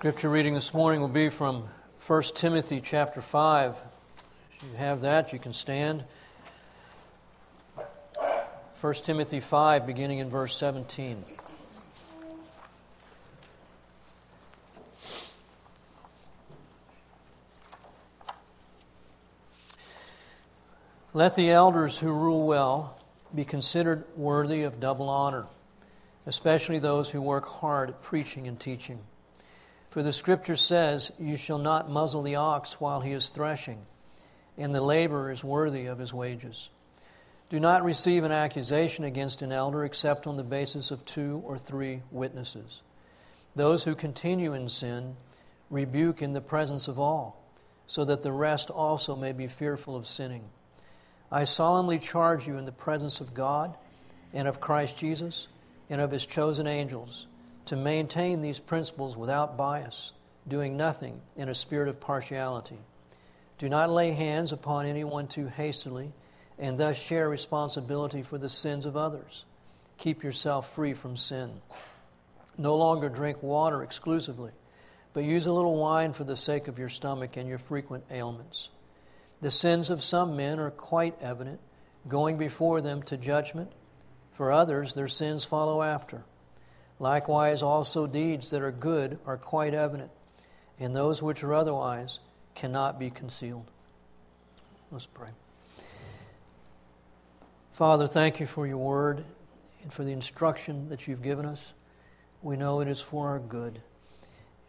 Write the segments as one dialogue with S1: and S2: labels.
S1: Scripture reading this morning will be from 1 Timothy chapter 5. If you have that, you can stand. 1 Timothy 5, beginning in verse 17. Let the elders who rule well be considered worthy of double honor, especially those who work hard at preaching and teaching. For the scripture says, You shall not muzzle the ox while he is threshing, and the laborer is worthy of his wages. Do not receive an accusation against an elder except on the basis of two or three witnesses. Those who continue in sin rebuke in the presence of all, so that the rest also may be fearful of sinning. I solemnly charge you in the presence of God and of Christ Jesus and of his chosen angels to maintain these principles without bias, doing nothing in a spirit of partiality. Do not lay hands upon anyone too hastily, and thus share responsibility for the sins of others. Keep yourself free from sin. No longer drink water exclusively, but use a little wine for the sake of your stomach and your frequent ailments. The sins of some men are quite evident, going before them to judgment. For others, their sins follow after. Likewise, also deeds that are good are quite evident, and those which are otherwise cannot be concealed. Let's pray. Father, thank you for your word and for the instruction that you've given us. We know it is for our good.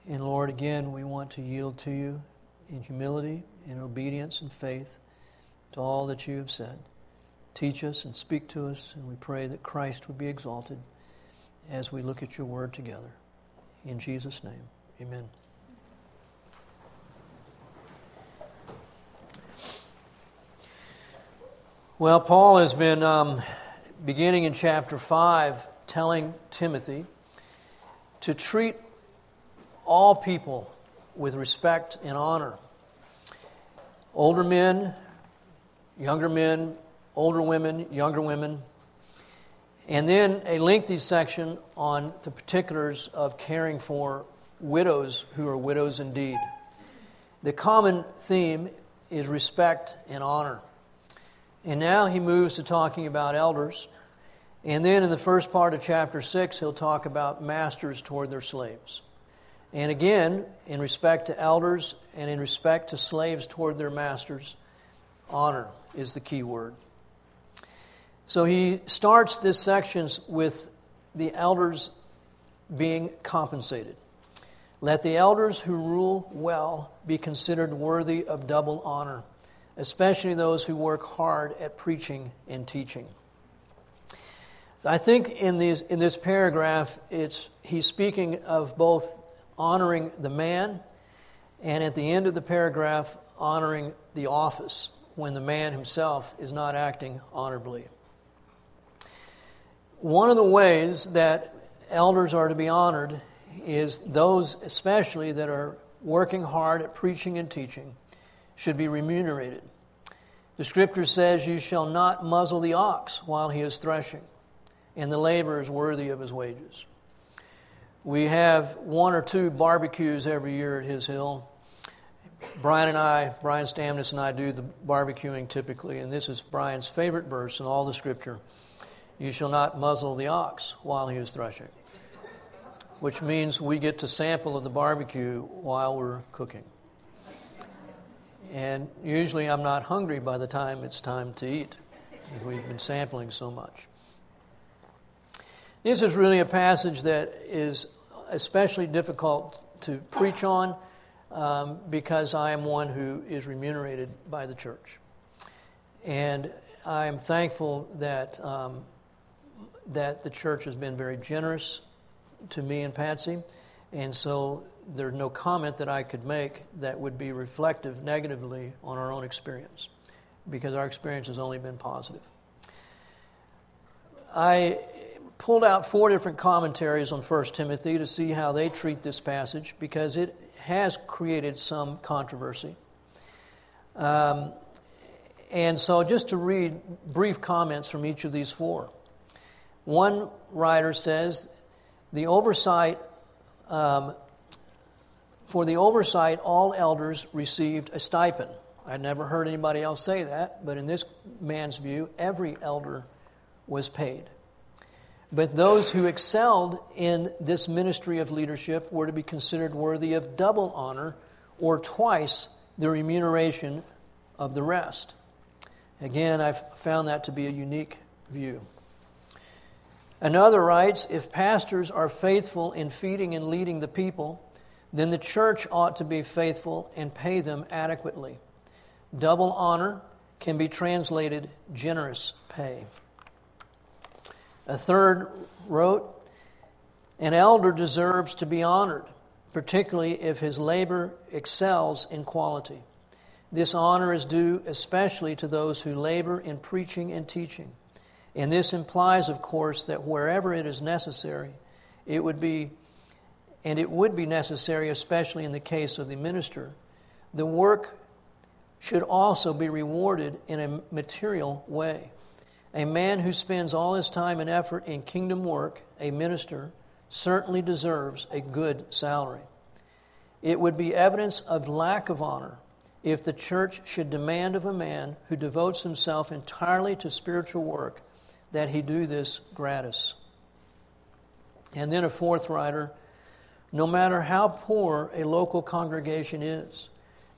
S1: And Lord, again, we want to yield to you in humility, in obedience, and faith to all that you have said. Teach us and speak to us, and we pray that Christ would be exalted as we look at your word together. In Jesus' name, amen. Well, Paul has been um, beginning in chapter 5 telling Timothy to treat all people with respect and honor. Older men, younger men, older women, younger women, and then a lengthy section on the particulars of caring for widows who are widows indeed. The common theme is respect and honor. And now he moves to talking about elders. And then in the first part of chapter 6, he'll talk about masters toward their slaves. And again, in respect to elders and in respect to slaves toward their masters, honor is the key word. So he starts this section with the elders being compensated. Let the elders who rule well be considered worthy of double honor, especially those who work hard at preaching and teaching. I think in, these, in this paragraph, it's, he's speaking of both honoring the man and at the end of the paragraph, honoring the office when the man himself is not acting honorably. One of the ways that elders are to be honored is those, especially that are working hard at preaching and teaching, should be remunerated. The scripture says, You shall not muzzle the ox while he is threshing, and the laborer is worthy of his wages. We have one or two barbecues every year at His Hill. Brian and I, Brian Stamness and I do the barbecuing typically, and this is Brian's favorite verse in all the scripture. You shall not muzzle the ox while he is threshing, which means we get to sample of the barbecue while we're cooking. And usually I'm not hungry by the time it's time to eat. We've been sampling so much. This is really a passage that is especially difficult to preach on um, because I am one who is remunerated by the church. And I am thankful that um, that the church has been very generous to me and Patsy, and so there's no comment that I could make that would be reflective negatively on our own experience, because our experience has only been positive. I pulled out four different commentaries on 1 Timothy to see how they treat this passage, because it has created some controversy. Um, and so, just to read brief comments from each of these four. One writer says the oversight um, For the oversight, all elders received a stipend. I never heard anybody else say that, but in this man's view, every elder was paid. But those who excelled in this ministry of leadership were to be considered worthy of double honor or twice the remuneration of the rest. Again, I've found that to be a unique view. Another writes if pastors are faithful in feeding and leading the people, then the church ought to be faithful and pay them adequately. Double honor can be translated generous pay. A third wrote, An elder deserves to be honored, particularly if his labor excels in quality. This honor is due especially to those who labor in preaching and teaching. And this implies, of course, that wherever it is necessary, it would be, and it would be necessary, especially in the case of the minister, the work should also be rewarded in a material way. A man who spends all his time and effort in kingdom work, a minister, certainly deserves a good salary. It would be evidence of lack of honor if the church should demand of a man who devotes himself entirely to spiritual work that he do this gratis. And then a fourth writer no matter how poor a local congregation is,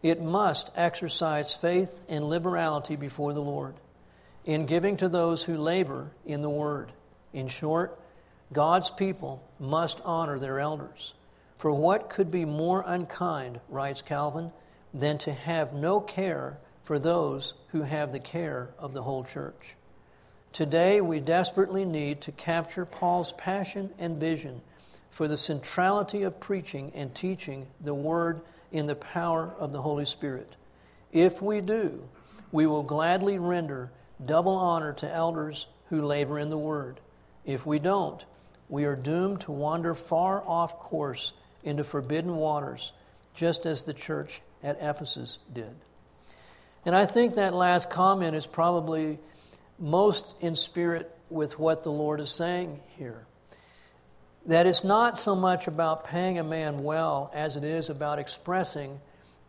S1: it must exercise faith and liberality before the Lord in giving to those who labor in the word. In short, God's people must honor their elders. For what could be more unkind, writes Calvin, than to have no care for those who have the care of the whole church? Today, we desperately need to capture Paul's passion and vision for the centrality of preaching and teaching the Word in the power of the Holy Spirit. If we do, we will gladly render double honor to elders who labor in the word. If we don't, we are doomed to wander far off course into forbidden waters, just as the church at Ephesus did. And I think that last comment is probably most in spirit with what the Lord is saying here. That it's not so much about paying a man well as it is about expressing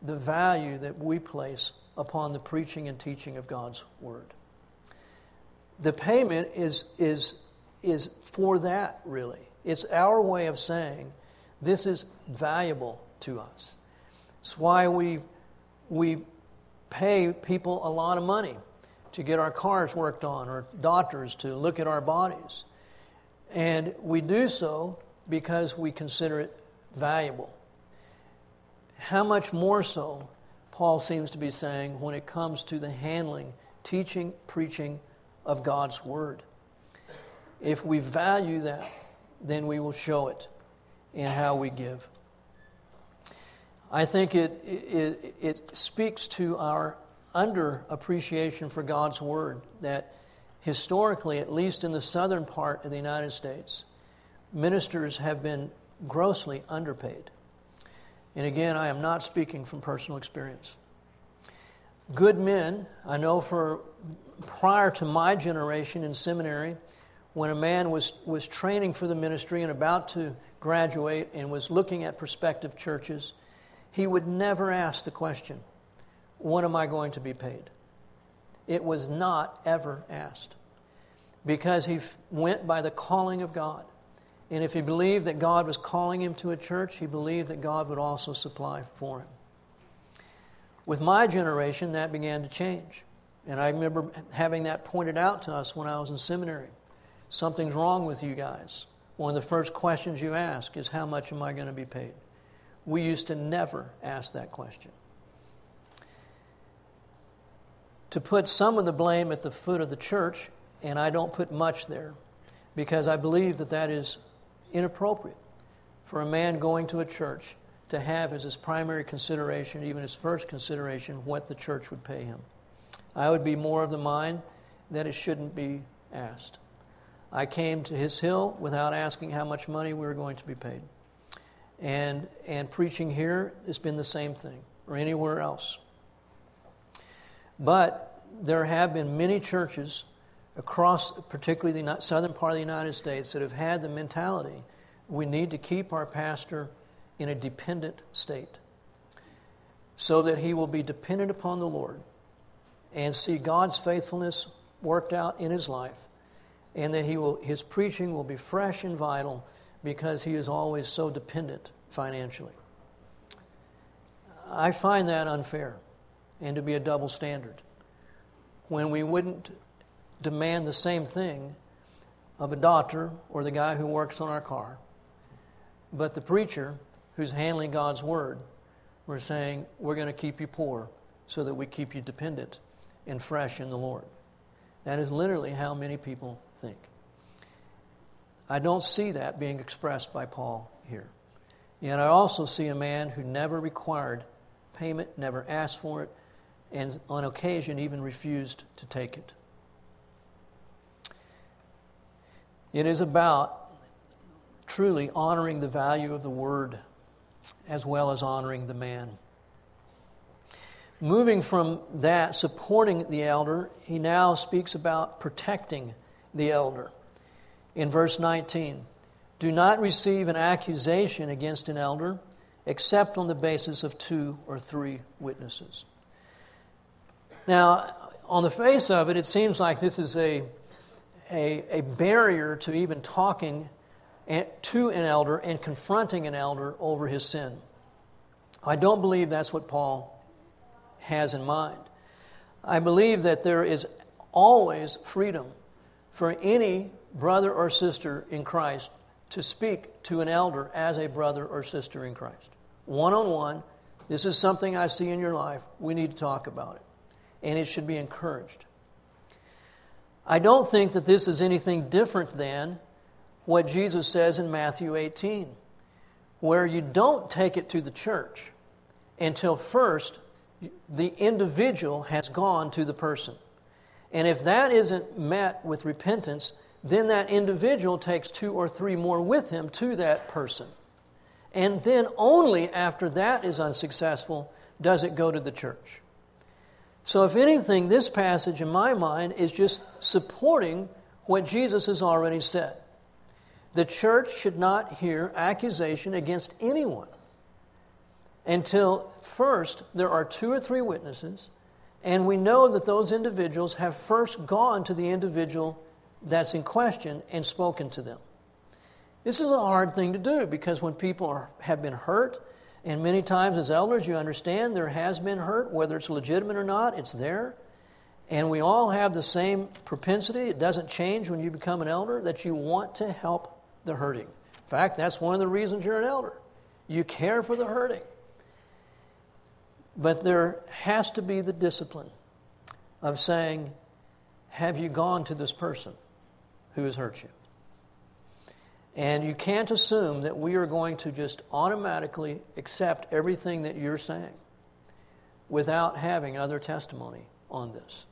S1: the value that we place upon the preaching and teaching of God's Word the payment is, is, is for that, really. It's our way of saying this is valuable to us. It's why we, we pay people a lot of money to get our cars worked on or doctors to look at our bodies. And we do so because we consider it valuable. How much more so, Paul seems to be saying, when it comes to the handling, teaching, preaching, of God's Word. If we value that, then we will show it in how we give. I think it, it, it speaks to our underappreciation for God's Word that historically, at least in the southern part of the United States, ministers have been grossly underpaid. And again, I am not speaking from personal experience. Good men, I know for prior to my generation in seminary, when a man was, was training for the ministry and about to graduate and was looking at prospective churches, he would never ask the question, What am I going to be paid? It was not ever asked because he went by the calling of God. And if he believed that God was calling him to a church, he believed that God would also supply for him. With my generation, that began to change. And I remember having that pointed out to us when I was in seminary. Something's wrong with you guys. One of the first questions you ask is, How much am I going to be paid? We used to never ask that question. To put some of the blame at the foot of the church, and I don't put much there, because I believe that that is inappropriate for a man going to a church to have as his primary consideration, even his first consideration, what the church would pay him. I would be more of the mind that it shouldn't be asked. I came to his hill without asking how much money we were going to be paid. And, and preaching here has been the same thing, or anywhere else. But there have been many churches across, particularly the southern part of the United States, that have had the mentality we need to keep our pastor in a dependent state so that he will be dependent upon the Lord and see God's faithfulness worked out in his life and that he will, his preaching will be fresh and vital because he is always so dependent financially. I find that unfair and to be a double standard when we wouldn't demand the same thing of a doctor or the guy who works on our car, but the preacher who's handling God's word, we're saying we're going to keep you poor so that we keep you dependent and fresh in the Lord. That is literally how many people think. I don't see that being expressed by Paul here. Yet I also see a man who never required payment, never asked for it, and on occasion even refused to take it. It is about truly honoring the value of the word as well as honoring the man. Moving from that, supporting the elder, he now speaks about protecting the elder. In verse 19, do not receive an accusation against an elder except on the basis of two or three witnesses. Now, on the face of it, it seems like this is a, a, a barrier to even talking to an elder and confronting an elder over his sin. I don't believe that's what Paul has in mind. I believe that there is always freedom for any brother or sister in Christ to speak to an elder as a brother or sister in Christ. One on one, this is something I see in your life. We need to talk about it. And it should be encouraged. I don't think that this is anything different than what Jesus says in Matthew 18, where you don't take it to the church until first the individual has gone to the person. And if that isn't met with repentance, then that individual takes two or three more with him to that person. And then only after that is unsuccessful does it go to the church. So, if anything, this passage in my mind is just supporting what Jesus has already said. The church should not hear accusation against anyone until first there are two or three witnesses, and we know that those individuals have first gone to the individual that's in question and spoken to them. This is a hard thing to do because when people are, have been hurt, and many times as elders, you understand there has been hurt, whether it's legitimate or not, it's there. And we all have the same propensity. It doesn't change when you become an elder that you want to help the hurting. In fact, that's one of the reasons you're an elder. You care for the hurting. But there has to be the discipline of saying, Have you gone to this person who has hurt you? And you can't assume that we are going to just automatically accept everything that you're saying without having other testimony on this.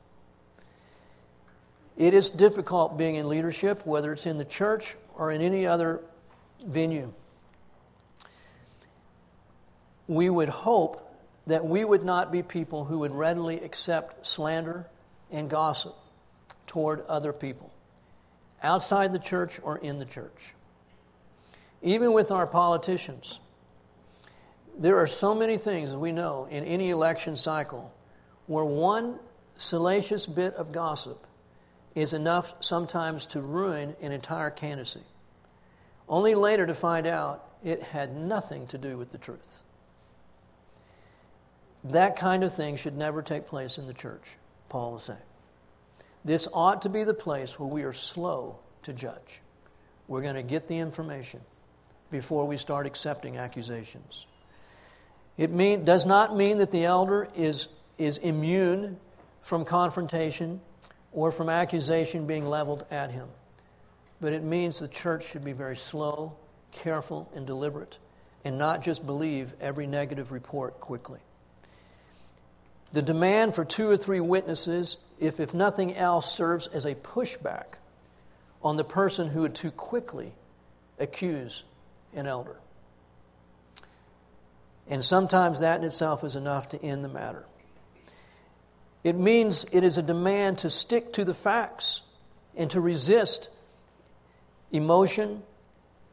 S1: It is difficult being in leadership, whether it's in the church or in any other venue. We would hope that we would not be people who would readily accept slander and gossip toward other people, outside the church or in the church. Even with our politicians, there are so many things we know in any election cycle where one salacious bit of gossip is enough sometimes to ruin an entire candidacy, only later to find out it had nothing to do with the truth. That kind of thing should never take place in the church, Paul is saying. This ought to be the place where we are slow to judge. We're going to get the information before we start accepting accusations. It mean, does not mean that the elder is, is immune from confrontation or from accusation being leveled at him. But it means the church should be very slow, careful, and deliberate, and not just believe every negative report quickly. The demand for two or three witnesses, if, if nothing else, serves as a pushback on the person who would too quickly accuse an elder. And sometimes that in itself is enough to end the matter. It means it is a demand to stick to the facts and to resist emotion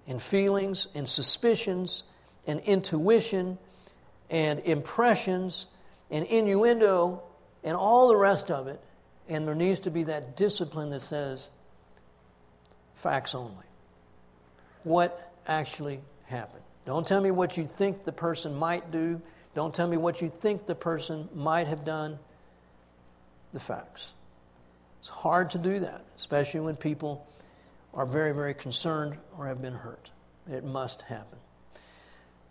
S1: and feelings and suspicions and intuition and impressions and innuendo and all the rest of it. And there needs to be that discipline that says facts only. What actually happened? Don't tell me what you think the person might do. Don't tell me what you think the person might have done. The facts. It's hard to do that, especially when people are very, very concerned or have been hurt. It must happen.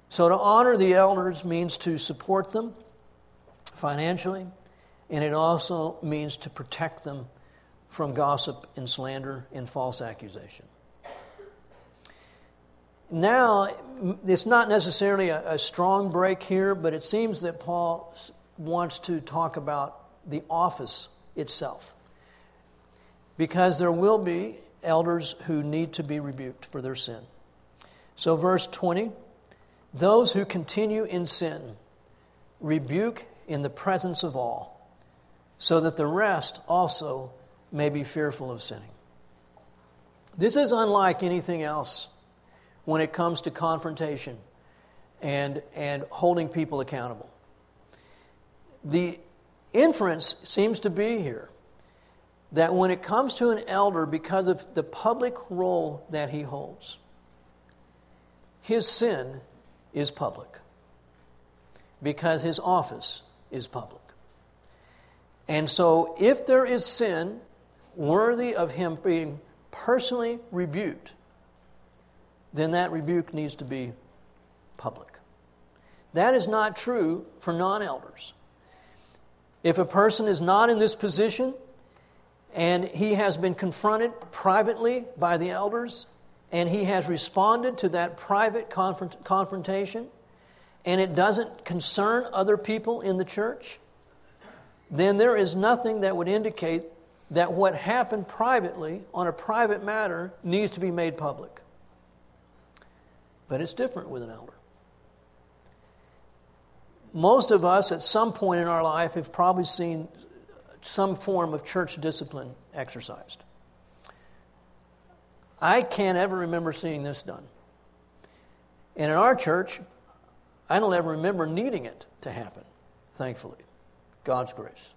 S1: So, to honor the elders means to support them financially, and it also means to protect them from gossip and slander and false accusation. Now, it's not necessarily a, a, strong break here, but it seems that Paul wants to talk about the office itself. Because there will be elders who need to be rebuked for their sin. So, verse 20 those who continue in sin rebuke in the presence of all, so that the rest also may be fearful of sinning. This is unlike anything else when it comes to confrontation and, and holding people accountable. The inference seems to be here that when it comes to an elder, because of the public role that he holds, his sin is public because his office is public. And so, if there is sin worthy of him being personally rebuked, then that rebuke needs to be public. That is not true for non elders. If a person is not in this position and he has been confronted privately by the elders and he has responded to that private confront- confrontation and it doesn't concern other people in the church, then there is nothing that would indicate that what happened privately on a private matter needs to be made public. But it's different with an elder. Most of us, at some point in our life, have probably seen some form of church discipline exercised. I can't ever remember seeing this done. And in our church, I don't ever remember needing it to happen, thankfully. God's grace.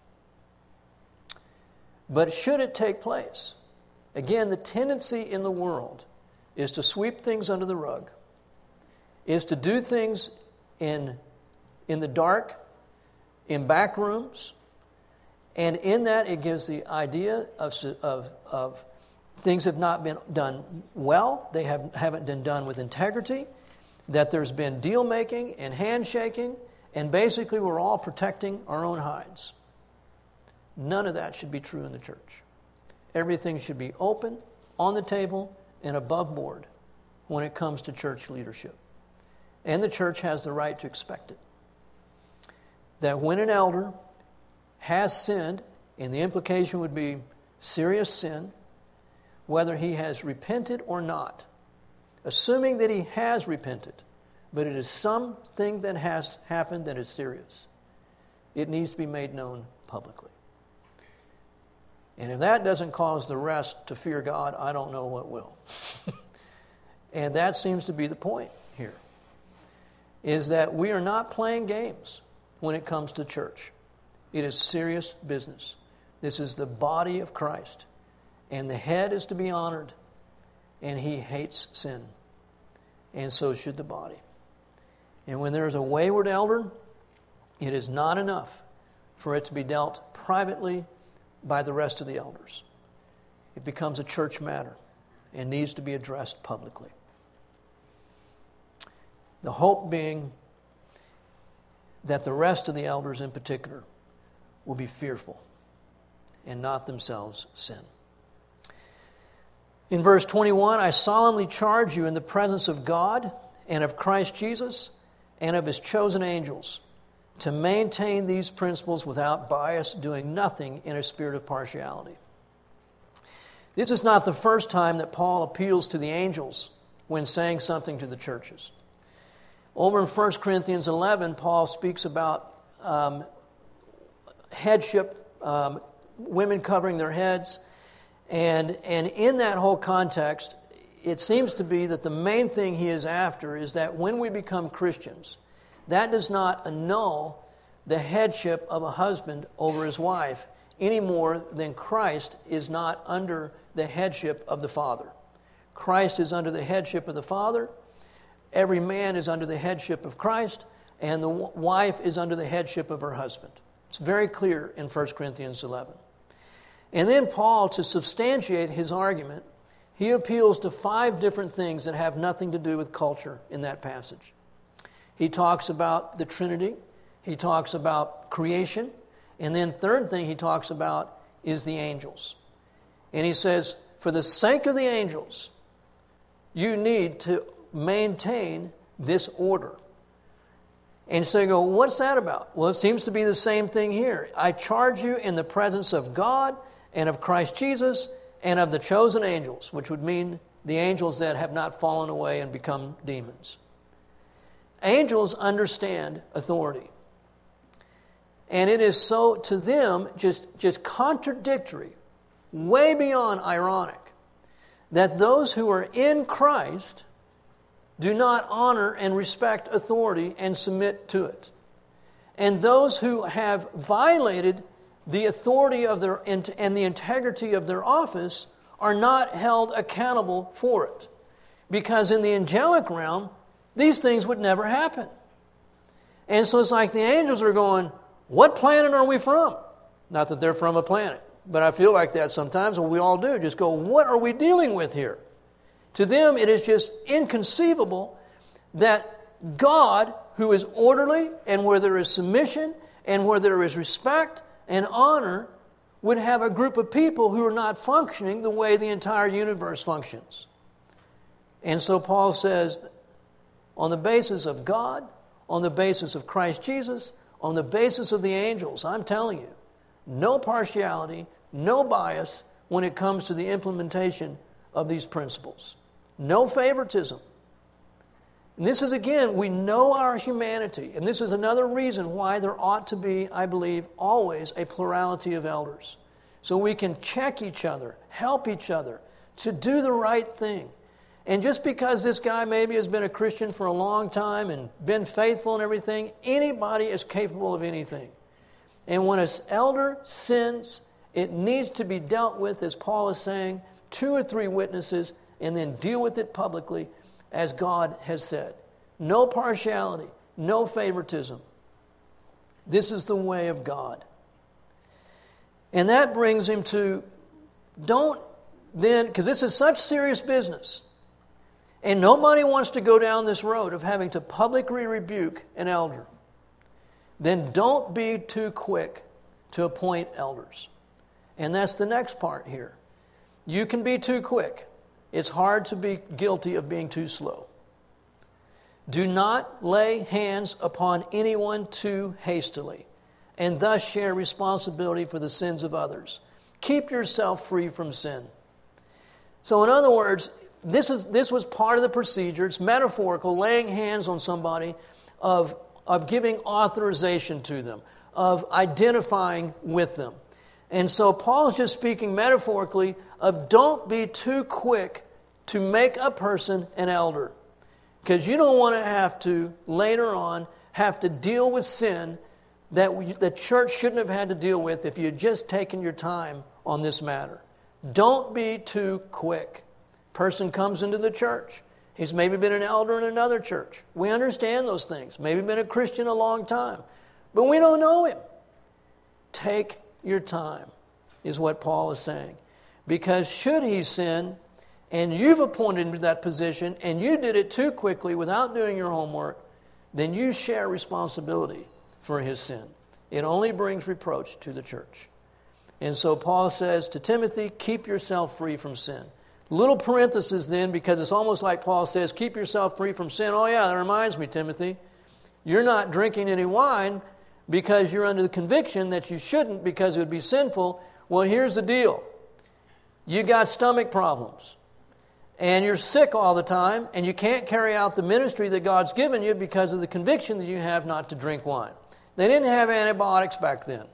S1: But should it take place, again, the tendency in the world is to sweep things under the rug, is to do things in, in the dark, in back rooms, and in that it gives the idea of, of, of things have not been done well, they have, haven't been done with integrity, that there's been deal making and handshaking, and basically we're all protecting our own hides. None of that should be true in the church. Everything should be open, on the table, and above board when it comes to church leadership. And the church has the right to expect it. That when an elder has sinned, and the implication would be serious sin, whether he has repented or not, assuming that he has repented, but it is something that has happened that is serious, it needs to be made known publicly. And if that doesn't cause the rest to fear God, I don't know what will. and that seems to be the point here. Is that we are not playing games when it comes to church. It is serious business. This is the body of Christ. And the head is to be honored, and he hates sin. And so should the body. And when there is a wayward elder, it is not enough for it to be dealt privately by the rest of the elders. It becomes a church matter and needs to be addressed publicly. The hope being that the rest of the elders, in particular, will be fearful and not themselves sin. In verse 21, I solemnly charge you in the presence of God and of Christ Jesus and of his chosen angels to maintain these principles without bias, doing nothing in a spirit of partiality. This is not the first time that Paul appeals to the angels when saying something to the churches. Over in 1 Corinthians 11, Paul speaks about um, headship, um, women covering their heads and, and in that whole context, it seems to be that the main thing he is after is that when we become Christians, that does not annul the headship of a husband over his wife any more than Christ is not under the headship of the Father. Christ is under the headship of the Father, every man is under the headship of Christ, and the wife is under the headship of her husband. It's very clear in 1 Corinthians 11. And then Paul, to substantiate his argument, he appeals to five different things that have nothing to do with culture in that passage. He talks about the Trinity, he talks about creation, and then third thing he talks about is the angels. And he says, for the sake of the angels, you need to maintain this order. And so you go, what's that about? Well, it seems to be the same thing here. I charge you in the presence of God and of Christ Jesus and of the chosen angels, which would mean the angels that have not fallen away and become demons. Angels understand authority. And it is so to them just, just contradictory, way beyond ironic, that those who are in Christ do not honor and respect authority and submit to it. And those who have violated the authority of their and the integrity of their office are not held accountable for it. Because in the angelic realm, these things would never happen. And so it's like the angels are going, What planet are we from? Not that they're from a planet, but I feel like that sometimes, we all do. Just go, What are we dealing with here? To them, it is just inconceivable that God, who is orderly and where there is submission and where there is respect and honor would have a group of people who are not functioning the way the entire universe functions. And so Paul says, on the basis of God, on the basis of Christ Jesus, on the basis of the angels, I'm telling you, no partiality, no bias when it comes to the implementation of these principles. No favoritism. And this is, again, we know our humanity. And this is another reason why there ought to be, I believe, always a plurality of elders. So we can check each other, help each other to do the right thing. And just because this guy maybe has been a Christian for a long time and been faithful and everything, anybody is capable of anything. And when an elder sins, it needs to be dealt with, as Paul is saying, two or three witnesses, and then deal with it publicly as God has said. No partiality, no favoritism. This is the way of God. And that brings him to don't then, because this is such serious business, and nobody wants to go down this road of having to publicly rebuke an elder, then don't be too quick to appoint elders. And that's the next part here. You can be too quick. It's hard to be guilty of being too slow. Do not lay hands upon anyone too hastily, and thus share responsibility for the sins of others. Keep yourself free from sin. So, in other words, this, is, this was part of the procedure. It's metaphorical, laying hands on somebody, of, of giving authorization to them, of identifying with them. And so Paul's just speaking metaphorically of don't be too quick to make a person an elder. Because you don't want to have to, later on, have to deal with sin that we, the church shouldn't have had to deal with if you had just taken your time on this matter. Don't be too quick. Person comes into the church. He's maybe been an elder in another church. We understand those things. Maybe been a Christian a long time. But we don't know him. Take your time, is what Paul is saying. Because should he sin, and you've appointed him to that position, and you did it too quickly without doing your homework, then you share responsibility for his sin. It only brings reproach to the church. And so Paul says to Timothy, keep yourself free from sin. Little parenthesis then, because it's almost like Paul says, keep yourself free from sin. Oh, yeah, that reminds me, Timothy. You're not drinking any wine because you're under the conviction that you shouldn't because it would be sinful. Well, here's the deal you got stomach problems, and you're sick all the time, and you can't carry out the ministry that God's given you because of the conviction that you have not to drink wine. They didn't have antibiotics back then.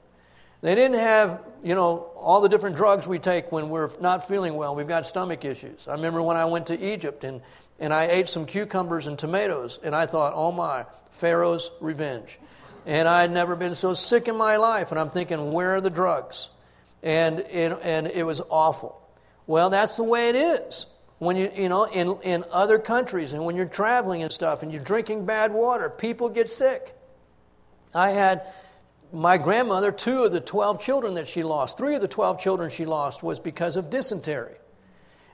S1: They didn't have, you know, all the different drugs we take when we're not feeling well. We've got stomach issues. I remember when I went to Egypt and, and I ate some cucumbers and tomatoes, and I thought, oh my, Pharaoh's revenge. And I had never been so sick in my life, and I'm thinking, where are the drugs? And, and, and it was awful. Well, that's the way it is. When you, you know, in, in other countries and when you're traveling and stuff and you're drinking bad water, people get sick. I had my grandmother, two of the 12 children that she lost, three of the 12 children she lost was because of dysentery.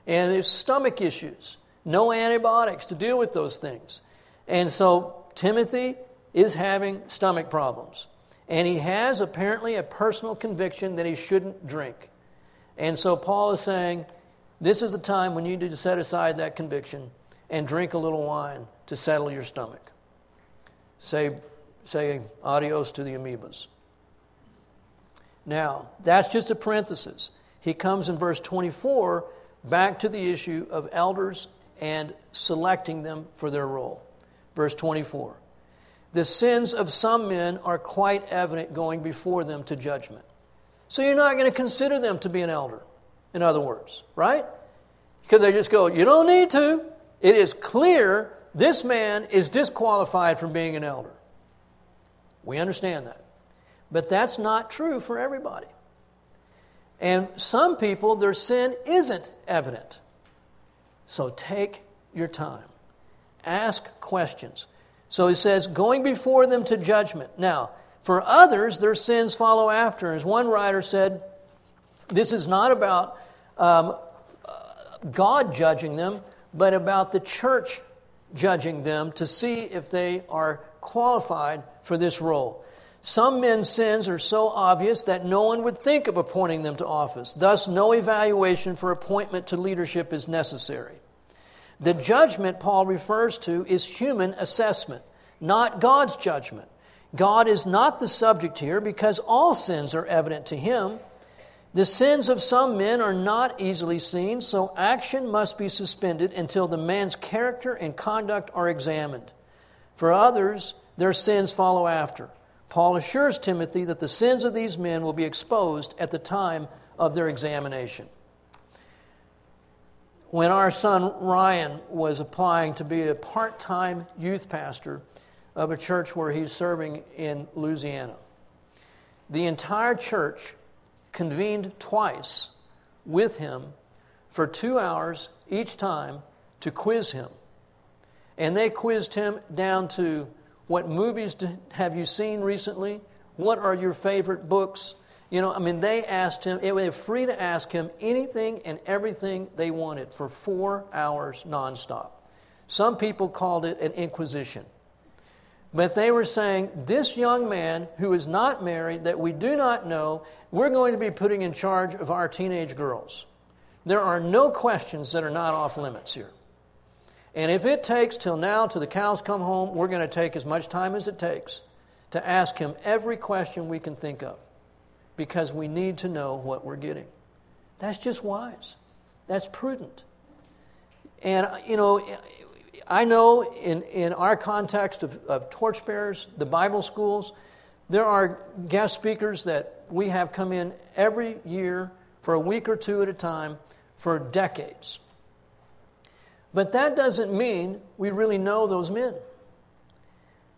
S1: And there's stomach issues, no antibiotics to deal with those things. And so Timothy is having stomach problems. And he has apparently a personal conviction that he shouldn't drink. And so Paul is saying, this is the time when you need to set aside that conviction and drink a little wine to settle your stomach. Say, say adios to the amoebas. Now, that's just a parenthesis. He comes in verse 24 back to the issue of elders and selecting them for their role. Verse 24. The sins of some men are quite evident going before them to judgment. So you're not going to consider them to be an elder, in other words, right? Because they just go, you don't need to. It is clear this man is disqualified from being an elder. We understand that. But that's not true for everybody. And some people, their sin isn't evident. So take your time, ask questions. So he says, going before them to judgment. Now, for others, their sins follow after. As one writer said, this is not about um, God judging them, but about the church judging them to see if they are qualified for this role. Some men's sins are so obvious that no one would think of appointing them to office. Thus, no evaluation for appointment to leadership is necessary. The judgment Paul refers to is human assessment, not God's judgment. God is not the subject here because all sins are evident to him. The sins of some men are not easily seen, so action must be suspended until the man's character and conduct are examined. For others, their sins follow after. Paul assures Timothy that the sins of these men will be exposed at the time of their examination. When our son Ryan was applying to be a part time youth pastor of a church where he's serving in Louisiana, the entire church convened twice with him for two hours each time to quiz him. And they quizzed him down to what movies have you seen recently? What are your favorite books? You know, I mean, they asked him, it was free to ask him anything and everything they wanted for four hours nonstop. Some people called it an inquisition. But they were saying, this young man who is not married, that we do not know, we're going to be putting in charge of our teenage girls. There are no questions that are not off limits here. And if it takes till now, till the cows come home, we're going to take as much time as it takes to ask him every question we can think of because we need to know what we're getting. That's just wise. That's prudent. And, uh, you know, I know in, in our context of, of torchbearers, the Bible schools, there are guest speakers that we have come in every year for a week or two at a time for decades. But that doesn't mean we really know those men.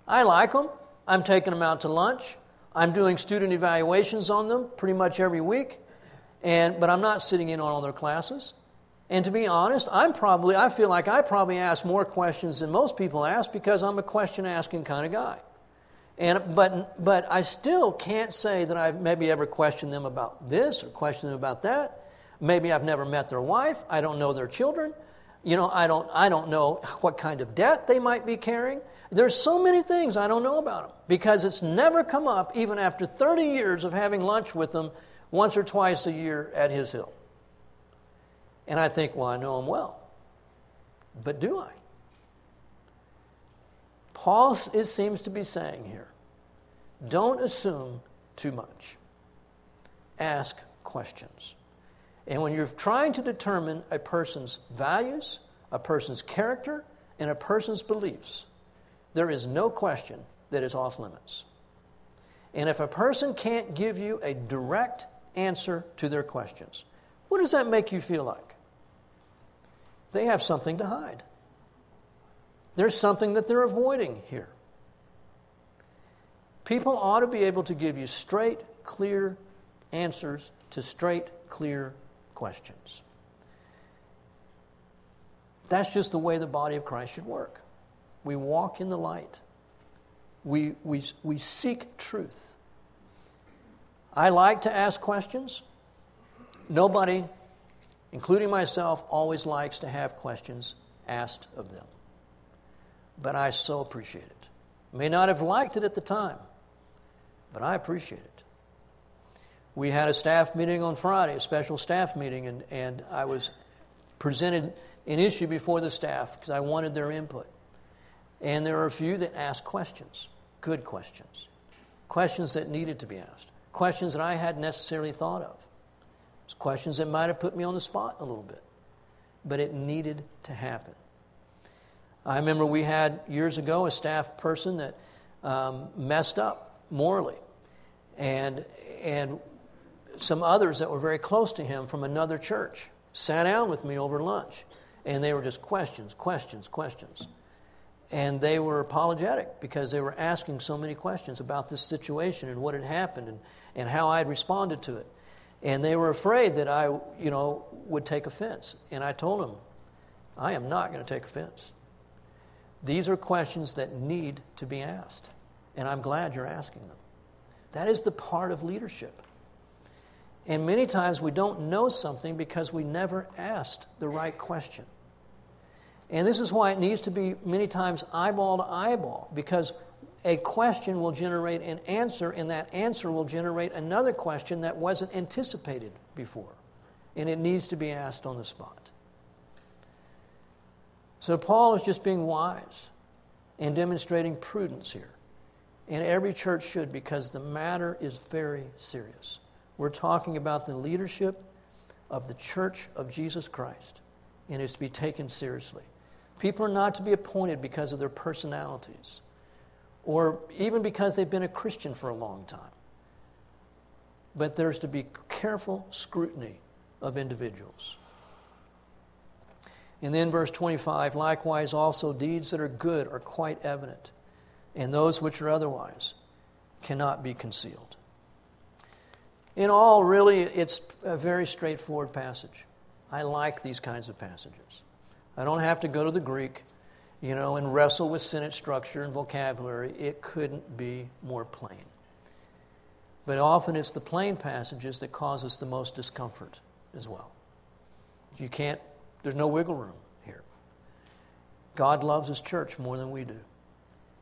S1: I like them. I'm taking them out to lunch. I'm doing student evaluations on them pretty much every week. And, but I'm not sitting in on all their classes. And to be honest, I'm probably, I feel like I probably ask more questions than most people ask because I'm a question asking kind of guy. And, but, but I still can't say that I've maybe ever questioned them about this or questioned them about that. Maybe I've never met their wife. I don't know their children. You know, I don't, I don't know what kind of debt they might be carrying. There's so many things I don't know about them because it's never come up, even after 30 years of having lunch with them once or twice a year at His Hill. And I think, well, I know him well. But do I? Paul is, seems to be saying here don't assume too much, ask questions. And when you're trying to determine a person's values, a person's character, and a person's beliefs, there is no question that is off limits. And if a person can't give you a direct answer to their questions, what does that make you feel like? They have something to hide. There's something that they're avoiding here. People ought to be able to give you straight, clear answers to straight, clear questions. That's just the way the body of Christ should work. We walk in the light, we, we, we seek truth. I like to ask questions. Nobody, including myself, always likes to have questions asked of them. But I so appreciate it. May not have liked it at the time, but I appreciate it. We had a staff meeting on Friday, a special staff meeting, and, and I was presented an issue before the staff because I wanted their input. And there were a few that asked questions, good questions, questions that needed to be asked, questions that I hadn't necessarily thought of, questions that might have put me on the spot a little bit, but it needed to happen. I remember we had years ago a staff person that um, messed up morally, and and some others that were very close to him from another church sat down with me over lunch, and they were just questions, questions, questions. And they were apologetic because they were asking so many questions about this situation and what had happened and, and how I had responded to it. And they were afraid that I, you know, would take offense. And I told them, I am not going to take offense. These are questions that need to be asked. And I'm glad you're asking them. That is the part of leadership. And many times we don't know something because we never asked the right question. And this is why it needs to be many times eyeball to eyeball, because a question will generate an answer, and that answer will generate another question that wasn't anticipated before. And it needs to be asked on the spot. So Paul is just being wise and demonstrating prudence here. And every church should, because the matter is very serious. We're talking about the leadership of the church of Jesus Christ, and it's to be taken seriously. People are not to be appointed because of their personalities or even because they've been a Christian for a long time. But there's to be careful scrutiny of individuals. And then, verse 25 likewise, also deeds that are good are quite evident, and those which are otherwise cannot be concealed. In all, really, it's a very straightforward passage. I like these kinds of passages. I don't have to go to the Greek, you know, and wrestle with sentence structure and vocabulary. It couldn't be more plain. But often it's the plain passages that cause us the most discomfort as well. You can't, there's no wiggle room here. God loves his church more than we do,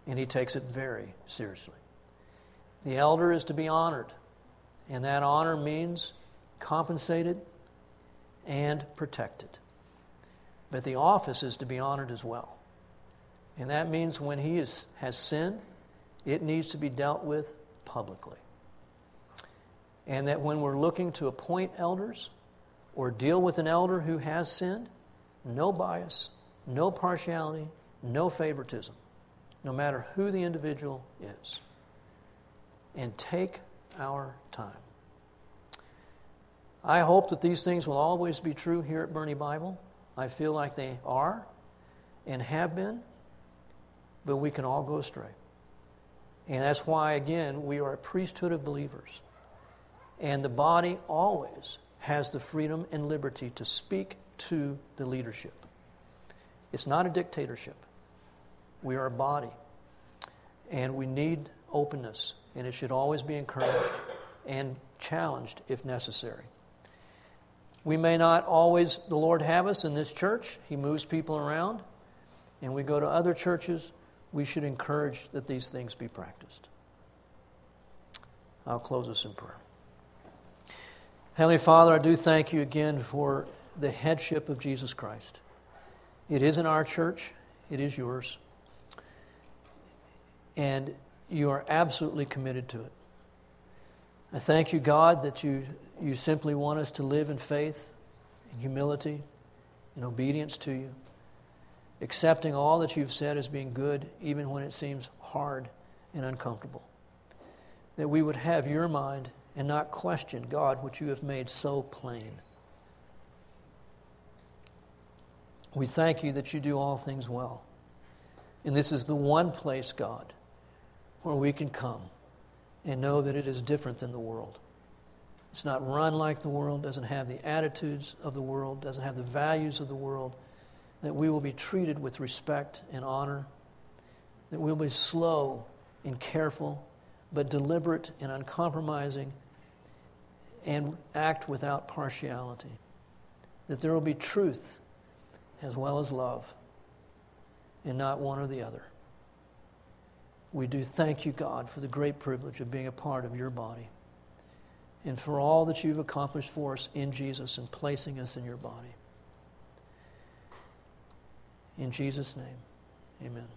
S1: and he takes it very seriously. The elder is to be honored and that honor means compensated and protected. But the office is to be honored as well. And that means when he is, has sinned, it needs to be dealt with publicly. And that when we're looking to appoint elders or deal with an elder who has sinned, no bias, no partiality, no favoritism, no matter who the individual is. And take our time. I hope that these things will always be true here at Boerne Bible. I feel like they are and have been, but we can all go astray. And that's why, again, we are a priesthood of believers. And the body always has the freedom and liberty to speak to the leadership. It's not a dictatorship. We are a body. And we need openness, and it should always be encouraged and challenged if necessary. We may not always, the Lord have us in this church. He moves people around, and we go to other churches. We should encourage that these things be practiced. I'll close us in prayer. Heavenly Father, I do thank you again for the headship of Jesus Christ. It isn't our church, it is yours. And you are absolutely committed to it. I thank you, God, that you, you simply want us to live in faith, in humility, in obedience to you, accepting all that you've said as being good, even when it seems hard and uncomfortable. that we would have your mind and not question God, which you have made so plain. We thank you that you do all things well. And this is the one place, God, where we can come and know that it is different than the world. It's not run like the world, doesn't have the attitudes of the world, doesn't have the values of the world, that we will be treated with respect and honor, that we'll be slow and careful, but deliberate and uncompromising, and act without partiality, that there will be truth as well as love, and not one or the other. We do thank you, God, for the great privilege of being a part of your body and for all that you've accomplished for us in Jesus and placing us in your body. In Jesus' name, amen.